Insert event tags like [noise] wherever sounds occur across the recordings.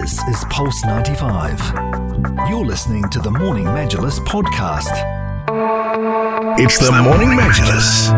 This is Pulse 95. You're listening to the Morning Majlis podcast. It's the Morning Majlis.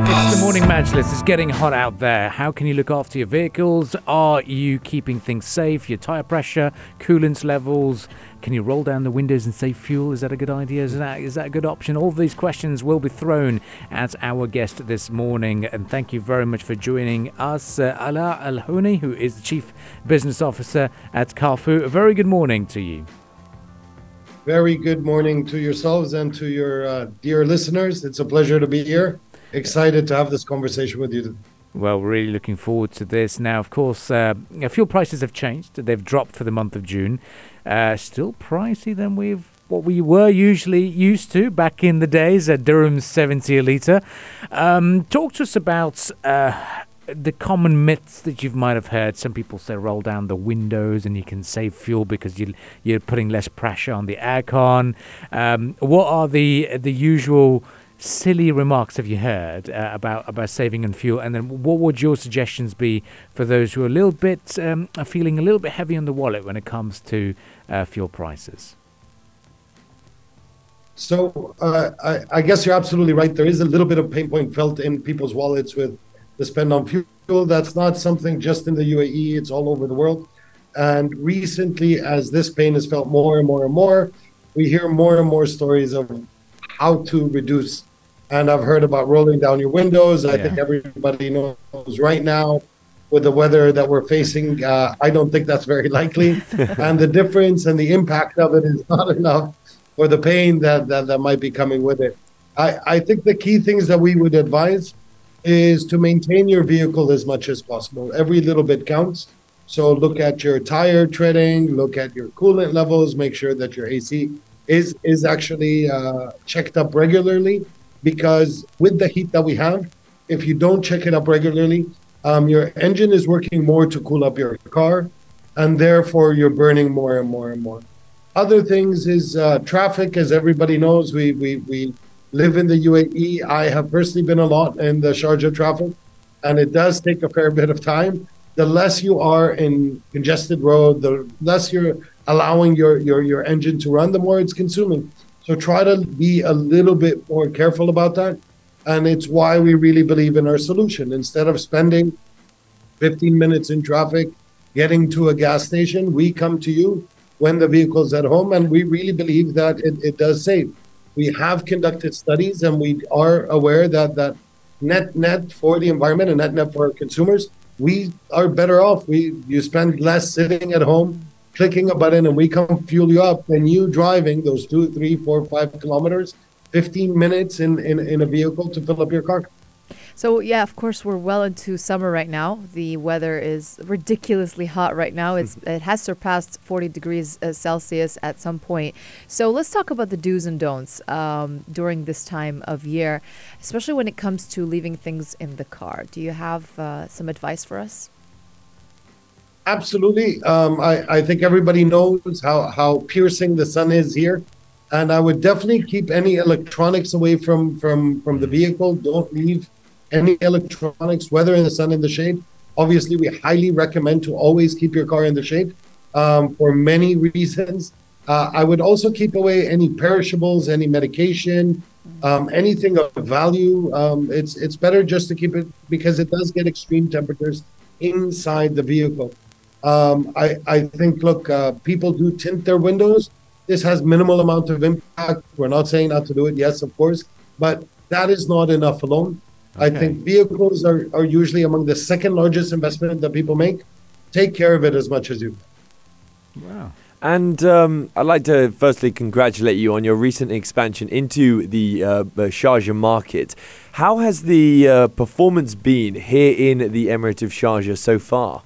It's the morning Majlis. It's getting hot out there. How can you look after your vehicles? Are you keeping things safe? Your tire pressure, coolant levels? Can you roll down the windows and save fuel? Is that a good idea? Is that is that a good option? All these questions will be thrown at our guest this morning. And thank you very much for joining us, uh, Alaa El Huni, who is the Chief Business Officer at CAFU. A very good morning to you. Very good morning to yourselves and to your uh, dear listeners. It's a pleasure to be here. Excited to have this conversation with you. Well, really looking forward to this. Now, of course, uh, fuel prices have changed. They've dropped for the month of June. Uh, still pricey than we've what we were usually used to back in the days at dirham 70 a litre. Um, talk to us about uh, the common myths that you might have heard. Some people say roll down the windows and you can save fuel because you, you're putting less pressure on the aircon. Um, what are the the usual silly remarks have you heard uh, about about saving on fuel? And then what would your suggestions be for those who are a little bit um, are feeling a little bit heavy on the wallet when it comes to uh, fuel prices? So uh, I, I guess you're absolutely right. There is a little bit of pain point felt in people's wallets with the spend on fuel. That's not something just in the UAE, it's all over the world. And recently, as this pain is felt more and more and more, we hear more and more stories of how to reduce. And I've heard about rolling down your windows. I Yeah. think everybody knows right now with the weather that we're facing, uh, I don't think that's very likely. [laughs] and the difference and the impact of it is not enough for the pain that, that, that might be coming with it. I, I think the key things that we would advise is to maintain your vehicle as much as possible. Every little bit counts. So look at your tire treading, look at your coolant levels, make sure that your AC is is actually uh, checked up regularly. Because with the heat that we have, if you don't check it up regularly, um, your engine is working more to cool up your car, and therefore you're burning more and more and more. Other things is uh, traffic, as everybody knows. We we we live in the UAE. I have personally been a lot in the Sharjah traffic, and it does take a fair bit of time. The less you are in congested road, the less you're allowing your your your engine to run, the more it's consuming. So try to be a little bit more careful about that, and it's why we really believe in our solution. Instead of spending 15 minutes in traffic getting to a gas station, we come to you when the vehicle's at home, and we really believe that it, it does save we have conducted studies and we are aware that that net net for the environment and net net for consumers we are better off. We you spend less sitting at home clicking a button and we come fuel you up than you driving those two three four five kilometers 15 minutes in in, in a vehicle to fill up your car So yeah, of course we're well into summer right now. The weather is ridiculously hot right now. It's it has surpassed 40 degrees uh, Celsius at some point. So let's talk about the do's and don'ts um, during this time of year, especially when it comes to leaving things in the car. Do you have uh, some advice for us? Absolutely. Um, I, I think everybody knows how, how piercing the sun is here. And I would definitely keep any electronics away from, from, from the vehicle. Don't leave any electronics, whether in the sun in the shade. Obviously, we highly recommend to always keep your car in the shade um, for many [laughs] reasons. Uh, I would also keep away any perishables, any medication, um, anything of value. Um, it's it's better just to keep it because it does get extreme temperatures inside the vehicle. Um, I I think look, uh, people do tint their windows. This has minimal amount of impact. We're not saying not to do it. Yes, of course, but that is not enough alone. I think vehicles are, are usually among the second largest investment that people make. Take care of it as much as you. can. Wow. And um, I'd like to firstly congratulate you on your recent expansion into the uh, uh, Sharjah market. How has the uh, performance been here in the Emirate of Sharjah so far?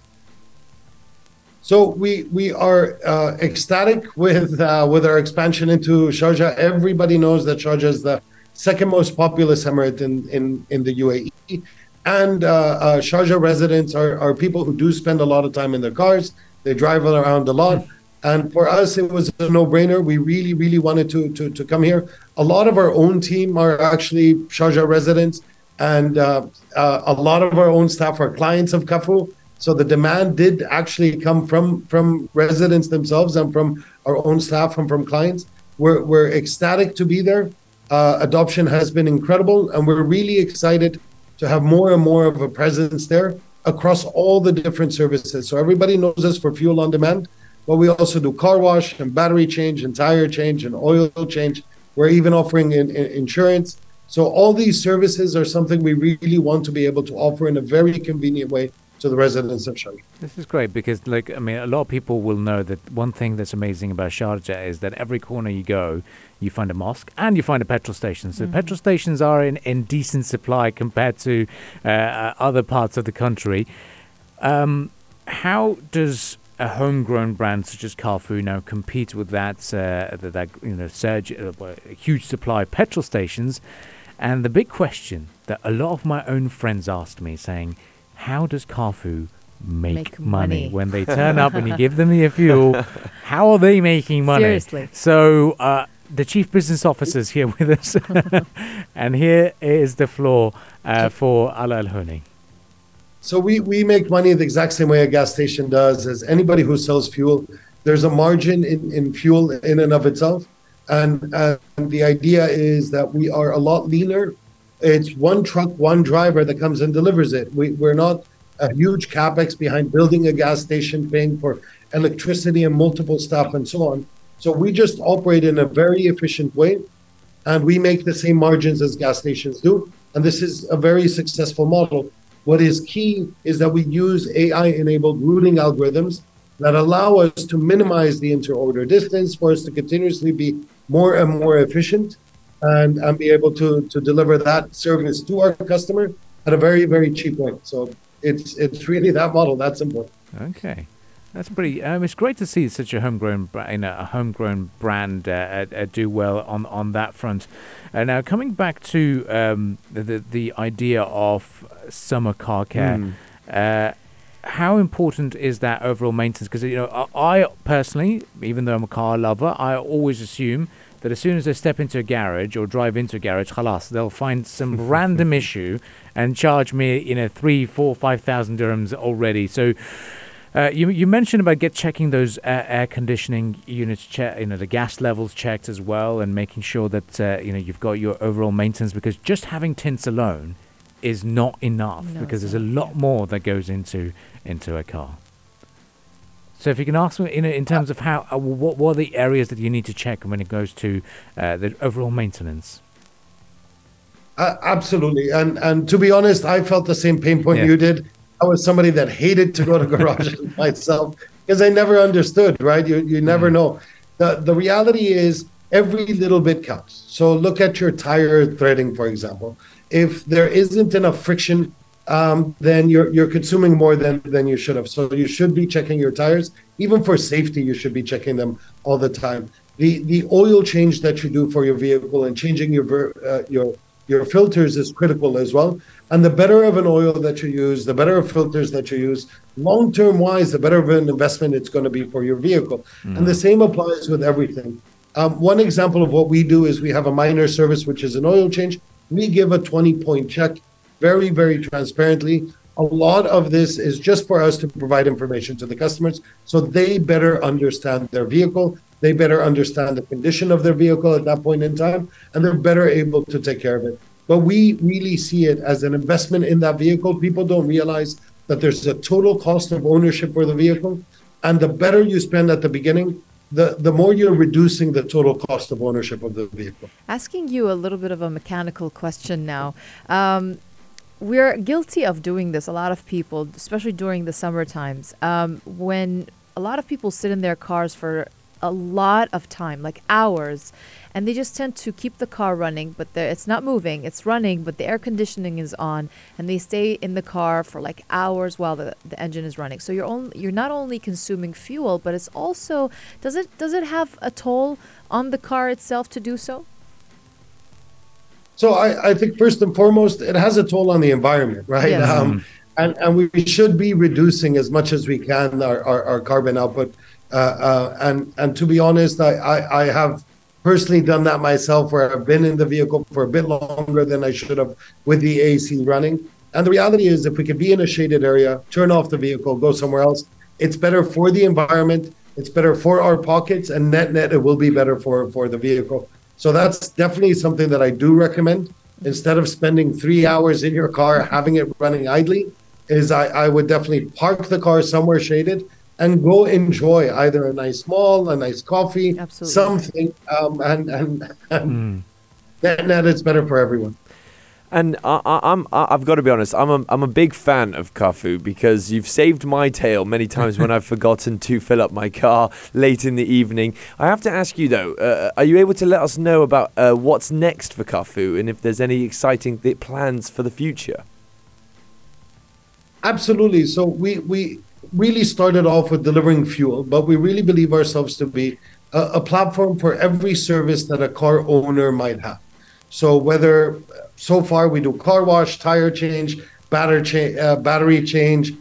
So we we are uh, ecstatic with uh, with our expansion into Sharjah. Everybody knows that Sharjah is the second most populous emirate in in, in the UAE, and uh, uh, Sharjah residents are, are people who do spend a lot of time in their cars. They drive around a lot, and for us it was a no brainer. We really really wanted to to to come here. A lot of our own team are actually Sharjah residents, and uh, uh, a lot of our own staff are clients of CAFU. So the demand did actually come from from residents themselves and from our own staff and from clients. We're we're ecstatic to be there. Uh, adoption has been incredible, and we're really excited to have more and more of a presence there across all the different services. So everybody knows us for fuel on demand, but we also do car wash and battery change and tire change and oil change. We're even offering in, in insurance. So all these services are something we really want to be able to offer in a very convenient way to the residents of Sharjah. This is great because, like, I mean, a lot of people will know that one thing that's amazing about Sharjah is that every corner you go, you find a mosque and you find a petrol station. So, petrol stations are in, in decent supply compared to uh, uh, other parts of the country. Um, how does a homegrown brand such as CAFU now compete with that, uh, that, that you know, surge, uh, huge supply of petrol stations? And the big question that a lot of my own friends asked me, saying, "How does CAFU make, Make money. money. when they [laughs] turn up and you give them the fuel? How are they making money?" Seriously. So uh, the chief business officer is here with us, [laughs] and here is the floor uh, for Alaa El Huni. So we, we make money the exact same way a gas station does as anybody who sells fuel. There's a margin in, in fuel in and of itself. And, and the idea is that we are a lot leaner. It's one truck, one driver that comes and delivers it. We, we're not a huge capex behind building a gas station, paying for electricity and multiple staff and so on. So we just operate in a very efficient way and we make the same margins as gas stations do. And this is a very successful model. What is key is that we use AI enabled routing algorithms that allow us to minimize the interorder distance for us to continuously be more and more efficient and, and be able to, to deliver that service to our customer at a very, very cheap rate. So it's it's really [laughs] that model, that simple. Okay. That's pretty. Um, it's great to see such a homegrown, you know, a homegrown brand uh, uh, uh, do well on on that front. Uh, now, coming back to um, the, the idea of summer car care, Mm. uh, how important is that overall maintenance? Because you know, I, I personally, even though I'm a car lover, I always assume that as soon as they step into a garage or drive into a garage, khalas, they'll find some [laughs] random issue and charge me, you know, three, four, five thousand dirhams already. So. Uh, you you mentioned about get checking those uh, air conditioning units, che- you know the gas levels checked as well, and making sure that uh, you know you've got your overall maintenance because just having tints alone is not enough No, because there's a lot more that goes into into a car. So if you can ask me in in terms of how uh, what what are the areas that you need to check when it goes to uh, the overall maintenance? Uh, absolutely. And and to be honest, I felt the same pain point Yeah. you did. I was somebody that hated to go to garages [laughs] myself because I never understood, right? You you never know. The the reality is every little bit counts. So look at your tire threading, for example. If there isn't enough friction, um, then you're you're consuming more than than you should have. So you should be checking your tires. Even for safety, you should be checking them all the time. The the oil change that you do for your vehicle and changing your ver- uh, your your filters is critical as well. And the better of an oil that you use, the better of filters that you use, long term wise, the better of an investment it's going to be for your vehicle. And the same applies with everything. Um, one example of what we do is we have a minor service, which is an oil change. We give a 20 point check very, very transparently. A lot of this is just for us to provide information to the customers so they better understand their vehicle. They better understand the condition of their vehicle at that point in time, and they're better able to take care of it. But we really see it as an investment in that vehicle. People don't realize that there's a total cost of ownership for the vehicle. And the better you spend at the beginning, the, the more you're reducing the total cost of ownership of the vehicle. Asking you a little bit of a mechanical question now. Um, we're guilty of doing this, a lot of people, especially during the summer times, um, when a lot of people sit in their cars for a lot of time, like hours, and they just tend to keep the car running, but it's not moving, it's running, but the air conditioning is on, and they stay in the car for like hours while the, the engine is running. So you're only you're not only consuming fuel, but it's also does it does it have a toll on the car itself to do so? So I, I think first and foremost, it has a toll on the environment, right? Yes. Um, and, and we should be reducing as much as we can our, our, our carbon output. Uh, uh, and and to be honest, I, I, I have personally done that myself, where I've been in the vehicle for a bit longer than I should have with the AC running. And the reality is, if we could be in a shaded area, turn off the vehicle, go somewhere else, it's better for the environment. It's better for our pockets, and net net, it will be better for for the vehicle. So that's definitely something that I do recommend. Instead of spending three hours in your car having it running idly, is I, I would definitely park the car somewhere shaded and go enjoy either a nice mall, a nice coffee, Absolutely. something, um, and and, and net net, it's better for everyone. And I, I, I'm, I- I've got to be honest. I'm a, I'm a big fan of CAFU because you've saved my tail many times when I've [laughs] forgotten to fill up my car late in the evening. I have to ask you though, uh, are you able to let us know about uh, what's next for CAFU and if there's any exciting th- plans for the future? Absolutely. So we we really started off with delivering fuel, but we really believe ourselves to be a, a platform for every service that a car owner might have. So whether so far we do car wash, tire change, battery change, uh, battery change,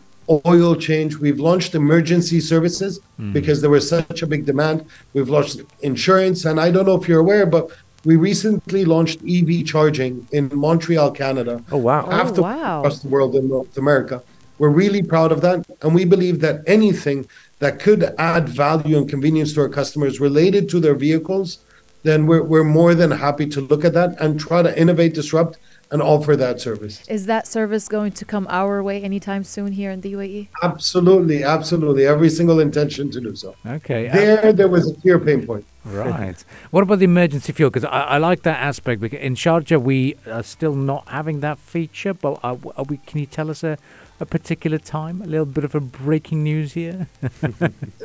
oil change. We've launched emergency services because there was such a big demand. We've launched insurance, and I don't know if you're aware, but we recently launched EV charging in Montreal, Canada Oh wow! Oh, after wow. across the world in North America. We're really proud of that. And we believe that anything that could add value and convenience to our customers related to their vehicles, then we're, we're more than happy to look at that and try to innovate, disrupt, and offer that service. Is that service going to come our way anytime soon here in the? UAE? Absolutely, absolutely. Every single intention to do so. Okay. uh, There, there was a clear pain point. Right. what about the emergency fuel? Because I, I like that aspect. Because in Sharjah, we are still not having that feature. But are, are we? Can you tell us a, a particular time? A little bit of a breaking news here. [laughs]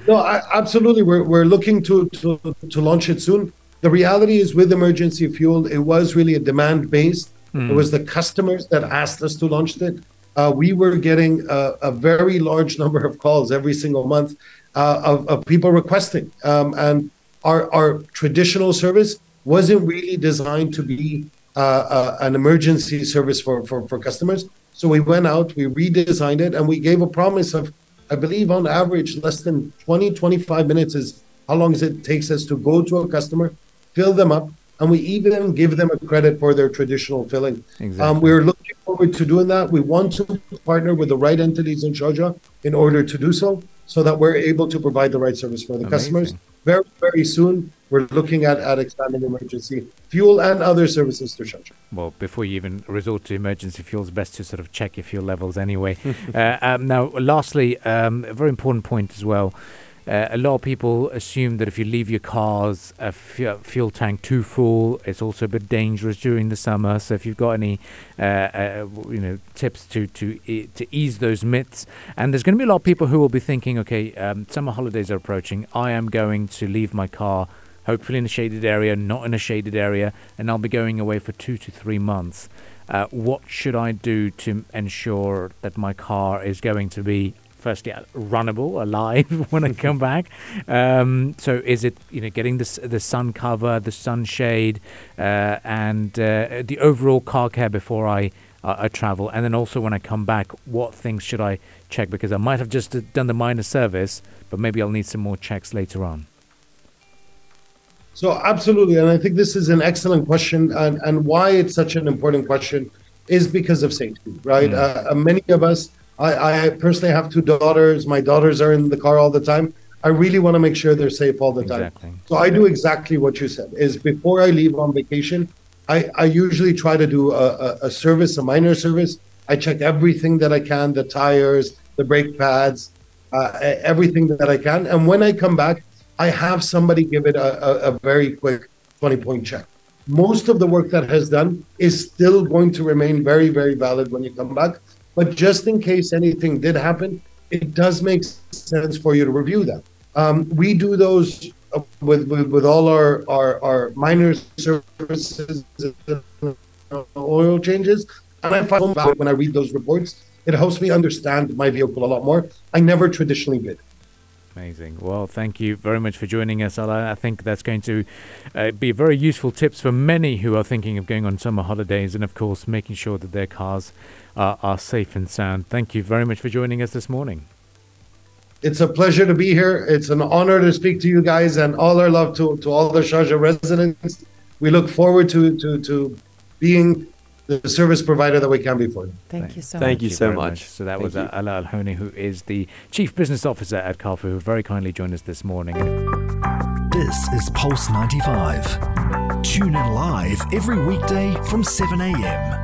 No, I, absolutely. We're, we're looking to, to, to launch it soon. The reality is, with emergency fuel, it was really a demand based. It was the customers that asked us to launch it. Uh, we were getting a, a very large number of calls every single month uh, of, of people requesting. Um, and our, our traditional service wasn't really designed to be uh, uh, an emergency service for, for, for customers. So we went out, we redesigned it, and we gave a promise of, I believe, on average, less than 20, 25 minutes is how long it takes us to go to a customer, fill them up, and we even give them a credit for their traditional filling. Um, we're looking forward to doing that. We want to partner with the right entities in Sharjah in order to do so, so that we're able to provide the right service for the customers. Very, very soon, we're looking at, at expanding emergency fuel and other services to Sharjah. Well, before you even resort to emergency fuel, it's best to sort of check your fuel levels anyway. [laughs] uh, um, now, lastly, um, a very important point as well. Uh, a lot of people assume that if you leave your car's fu- fuel tank too full, it's also a bit dangerous during the summer. So, if you've got any, uh, uh, you know, tips to to e- to ease those myths, and there's going to be a lot of people who will be thinking, okay, um, summer holidays are approaching. I am going to leave my car hopefully in a shaded area, not in a shaded area, and I'll be going away for two to three months. Uh, what should I do to ensure that my car is going to be firstly uh, runnable, alive [laughs] when I come back? Um, so is it you know getting the the sun cover, the sunshade, uh, and uh, the overall car care before I uh, I travel, and then also when I come back, what things should I check? Because I might have just done the minor service, but maybe I'll need some more checks later on. So absolutely, and I think this is an excellent question, and, and why it's such an important question is because of safety, right? Uh, uh, many of us, I, I personally have two daughters. My daughters are in the car all the time. I really want to make sure they're safe all the time. So I do exactly what you said. Is before I leave on vacation, I, I usually try to do a, a, a service, a minor service. I check everything that I can, the tires, the brake pads, uh, everything that I can. And when I come back, I have somebody give it a, a, a very quick 20 point check. Most of the work that has done is still going to remain very, very valid when you come back. But just in case anything did happen, it does make sense for you to review that. Um, we do those uh, with, with, with all our, our, our minor services, oil changes. And I find when I read those reports. It helps me understand my vehicle a lot more. I never traditionally did. Amazing. Well, thank you very much for joining us. I think that's going to uh, be very useful tips for many who are thinking of going on summer holidays and, of course, making sure that their cars are, are safe and sound. Thank you very much for joining us this morning. It's a pleasure to be here. It's an honor to speak to you guys and all our love to, to all the Sharjah residents. We look forward to, to, to being the service provider that we can be for them. Thank you so Thank much. Thank you so very much. So that Thank was you. uh, Alaa El Huni, who is the Chief Business Officer at CAFU, who very kindly joined us this morning. This is Pulse 95. Tune in live every weekday from 7 a.m.